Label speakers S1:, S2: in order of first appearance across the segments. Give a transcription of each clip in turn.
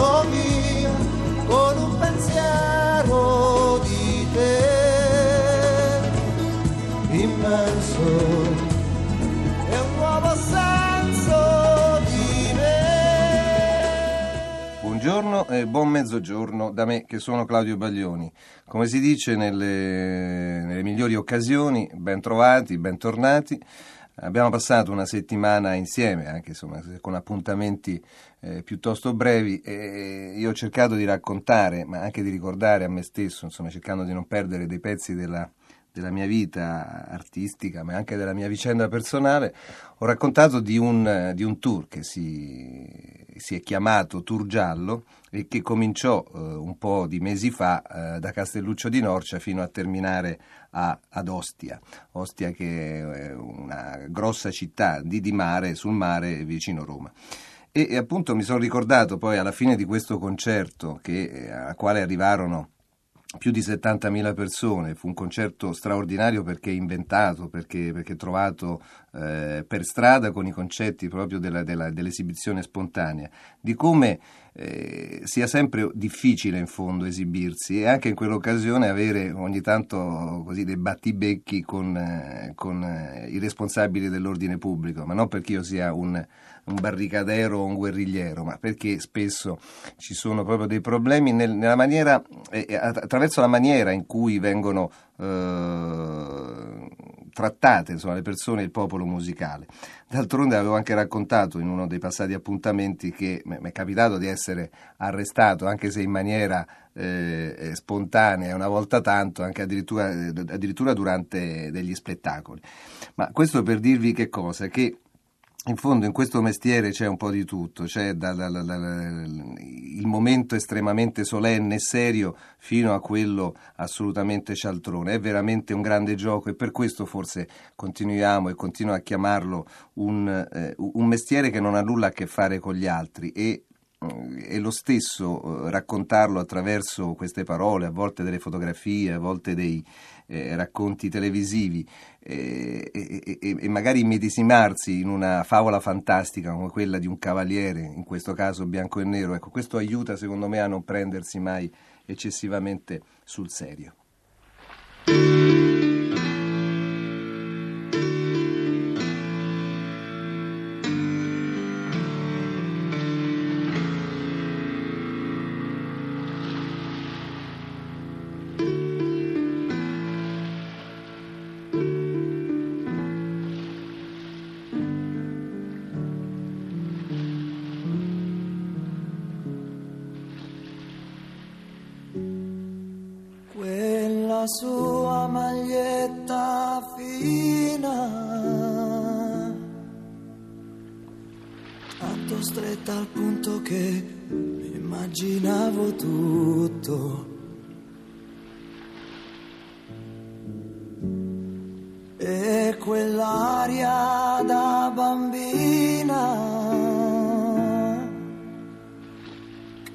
S1: sono mia con un pensiero di te immenso e un nuovo senso di me.
S2: Buongiorno e buon mezzogiorno da me che sono Claudio Baglioni. Come si dice nelle, nelle migliori occasioni, ben trovati, bentornati. Abbiamo passato una settimana insieme, anche insomma, con appuntamenti eh, piuttosto brevi e io ho cercato di raccontare, ma anche di ricordare a me stesso, insomma, cercando di non perdere dei pezzi della, della mia vita artistica, ma anche della mia vicenda personale, ho raccontato di un, di un tour che si, si, è chiamato Tour Giallo e che cominciò eh, un po' di mesi fa eh, da Castelluccio di Norcia fino a terminare a, ad Ostia. Ostia che è una grossa città di, di mare, sul mare vicino Roma. E, e, appunto mi sono ricordato poi alla fine di questo concerto che, eh, al quale arrivarono più di 70.000 persone, fu un concerto straordinario perché inventato, perché, perché trovato eh, per strada con i concetti proprio della, della, dell'esibizione spontanea, di come eh, sia sempre difficile in fondo esibirsi. E anche in quell'occasione avere ogni tanto così dei battibecchi con, eh, con eh, i responsabili dell'ordine pubblico, ma non perché io sia un, un barricadero o un guerrigliero, ma perché spesso ci sono proprio dei problemi nel, maniera, attraverso la maniera in cui vengono trattate insomma, le persone e il popolo musicale. D'altronde avevo anche raccontato in uno dei passati appuntamenti che mi è capitato di essere arrestato, anche se in maniera eh, spontanea, una volta tanto, anche addirittura, addirittura durante degli spettacoli. Ma questo per dirvi che cosa? Che in fondo in questo mestiere c'è un po' di tutto, c'è da, da, da, il momento estremamente solenne e serio fino a quello assolutamente cialtrone. È veramente un grande gioco e per questo forse continuiamo e continuo a chiamarlo un, eh, un mestiere che non ha nulla a che fare con gli altri e è lo stesso eh, raccontarlo attraverso queste parole, a volte delle fotografie, a volte dei eh, racconti televisivi eh, e, e, magari immedesimarsi in una favola fantastica come quella di un cavaliere, in questo caso bianco e nero. Ecco, questo aiuta secondo me a non prendersi mai eccessivamente sul serio.
S1: Sua maglietta fina, tanto stretta al punto che immaginavo tutto. E quell'aria da bambina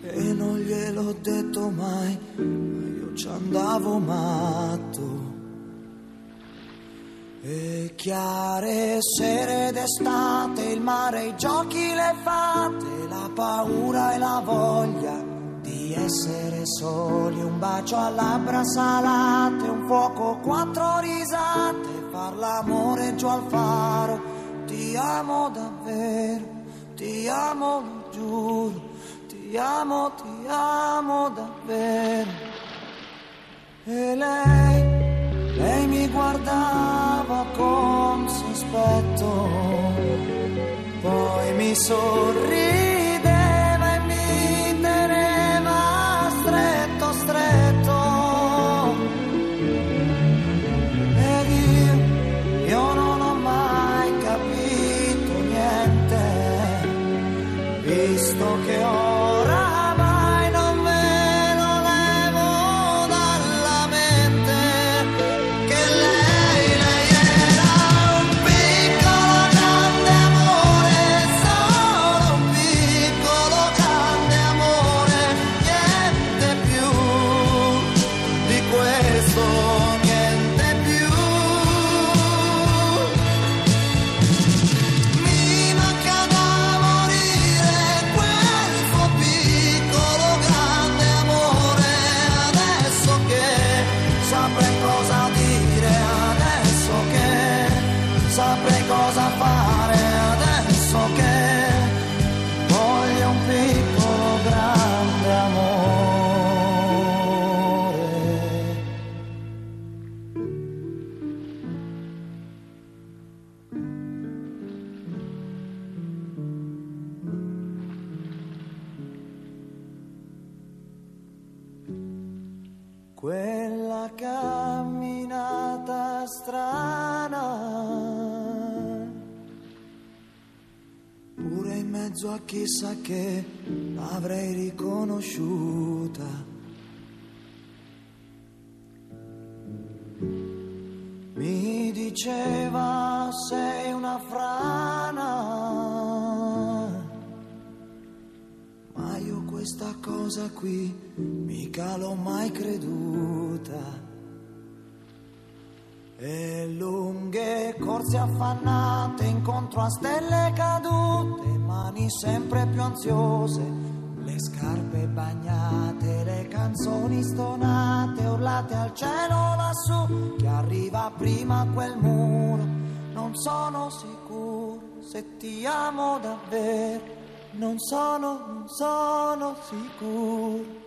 S1: che non gliel'ho detto mai ci andavo matto. E chiare sere d'estate, il mare, i giochi, le fate, la paura e la voglia di essere soli, un bacio a labbra salate, un fuoco, quattro risate, far l'amore giù al faro. Ti amo davvero, ti amo, lo giuro, ti amo, ti amo davvero. E lei, lei mi guardava con sospetto, poi mi sorrideva in mezzo a chissà che l'avrei riconosciuta. Mi diceva sei una frana, ma io questa cosa qui mica l'ho mai creduta. E lunghe corse affannate incontro a stelle cadute, mani sempre più ansiose le scarpe bagnate, le canzoni stonate, urlate al cielo lassù, che arriva prima quel muro. Non sono sicuro se ti amo davvero, non sono, non sono sicuro.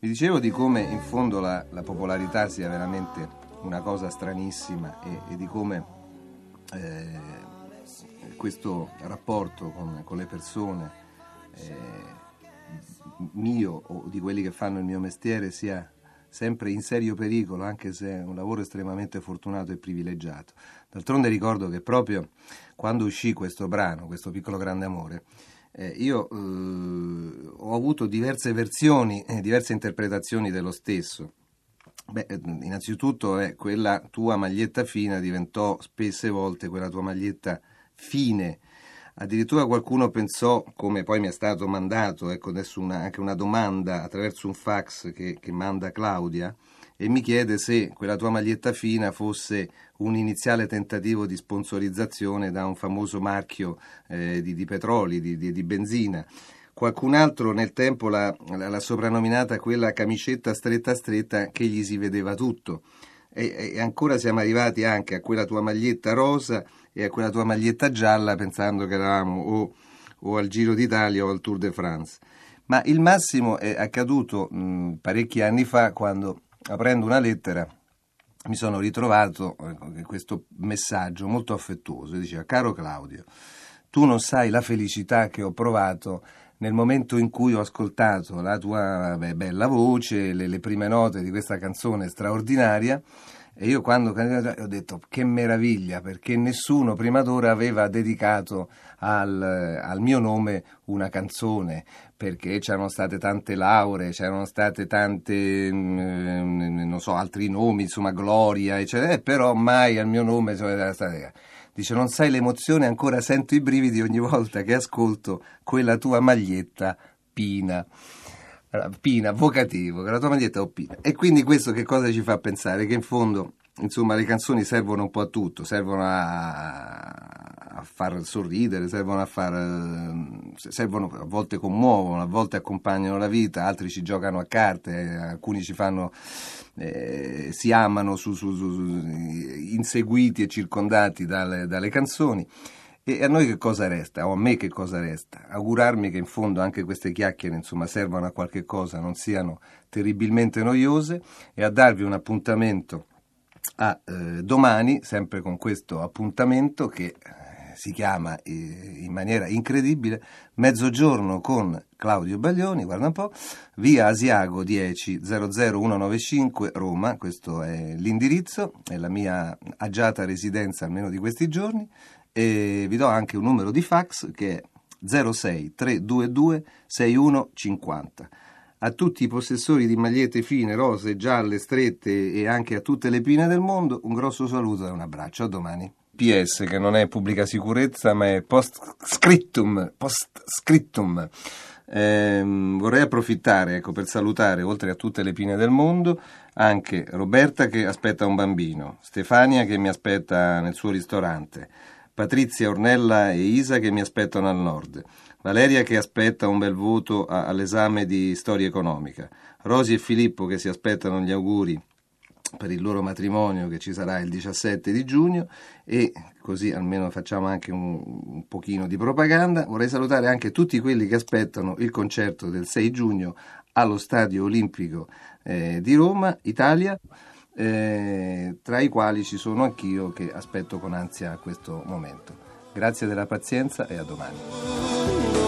S2: Vi dicevo di come in fondo la, la popolarità sia veramente una cosa stranissima e, e di come eh, questo rapporto con, con le persone eh, mio o di quelli che fanno il mio mestiere sia sempre in serio pericolo, anche se è un lavoro estremamente fortunato e privilegiato. D'altronde ricordo che proprio quando uscì questo brano, questo piccolo grande amore, eh, io eh, ho avuto diverse versioni, diverse interpretazioni dello stesso. Beh, eh, innanzitutto eh, quella tua maglietta fina diventò spesse volte quella tua maglietta fine Addirittura qualcuno pensò, come poi mi è stato mandato, ecco adesso una, anche una domanda attraverso un fax che, che, manda Claudia, e mi chiede se quella tua maglietta fina fosse un iniziale tentativo di sponsorizzazione da un famoso marchio eh, di, di, petroli, di, di, di, benzina. Qualcun altro nel tempo l'ha, l'ha soprannominata quella camicetta stretta stretta che gli si vedeva tutto. E, e ancora siamo arrivati anche a quella tua maglietta rosa e a quella tua maglietta gialla pensando che eravamo o, o al Giro d'Italia o al Tour de France. Ma il massimo è accaduto mh, parecchi anni fa quando, aprendo una lettera, mi sono ritrovato eh, questo messaggio molto affettuoso. Diceva, caro Claudio, tu non sai la felicità che ho provato nel momento in cui ho ascoltato la tua beh, bella voce, le, le prime note di questa canzone straordinaria e io quando ho detto che meraviglia, perché nessuno prima d'ora aveva dedicato al, al, mio nome una canzone, perché c'erano state tante lauree, c'erano state tante, mm, non so, altri nomi, insomma, Gloria, eccetera, eh, però mai al mio nome era stata... Dice, non sai l'emozione, ancora sento i brividi ogni volta che ascolto quella tua maglietta Pina. Pina, vocativo, che la tua maglietta o Pina. E quindi questo che cosa ci fa pensare? Che in fondo, insomma, le canzoni servono un po' a tutto, servono a, a far sorridere, servono a far, eh, servono, a volte commuovono, a volte accompagnano la vita, altri ci giocano a carte, alcuni ci fanno, eh, si amano su, su, su, inseguiti e circondati dalle, dalle canzoni. E a noi che cosa resta? O a me che cosa resta? Augurarmi che in fondo anche queste chiacchiere insomma, servano a qualche cosa, non siano terribilmente noiose e a darvi un appuntamento a eh, domani, sempre con questo appuntamento che eh, si chiama eh, in maniera incredibile Mezzogiorno con Claudio Baglioni, guarda un po', via Asiago 10 00195 Roma, questo è l'indirizzo, è la mia agiata residenza almeno di questi giorni e vi do anche un numero di fax che è 06 322 6150. A tutti i possessori di magliette fine, rose, gialle, strette e anche a tutte le pine del mondo un grosso saluto e un abbraccio. A domani. PS che non è pubblica sicurezza ma è post scriptum. Post scriptum. Eh, vorrei approfittare ecco, per salutare, oltre a tutte le pine del mondo, anche Roberta che aspetta un bambino, Stefania che mi aspetta nel suo ristorante, Patrizia, Ornella e Isa che mi aspettano al nord, Valeria che aspetta un bel voto a, all'esame di storia economica, Rosi e Filippo che si aspettano gli auguri per il loro matrimonio che ci sarà il 17 di giugno e così almeno facciamo anche un, un pochino di propaganda. Vorrei salutare anche tutti quelli che aspettano il concerto del 6 giugno allo Stadio Olimpico eh, di Roma, Italia eh, tra i quali ci sono anch'io che aspetto con ansia questo momento. Grazie della pazienza e a domani.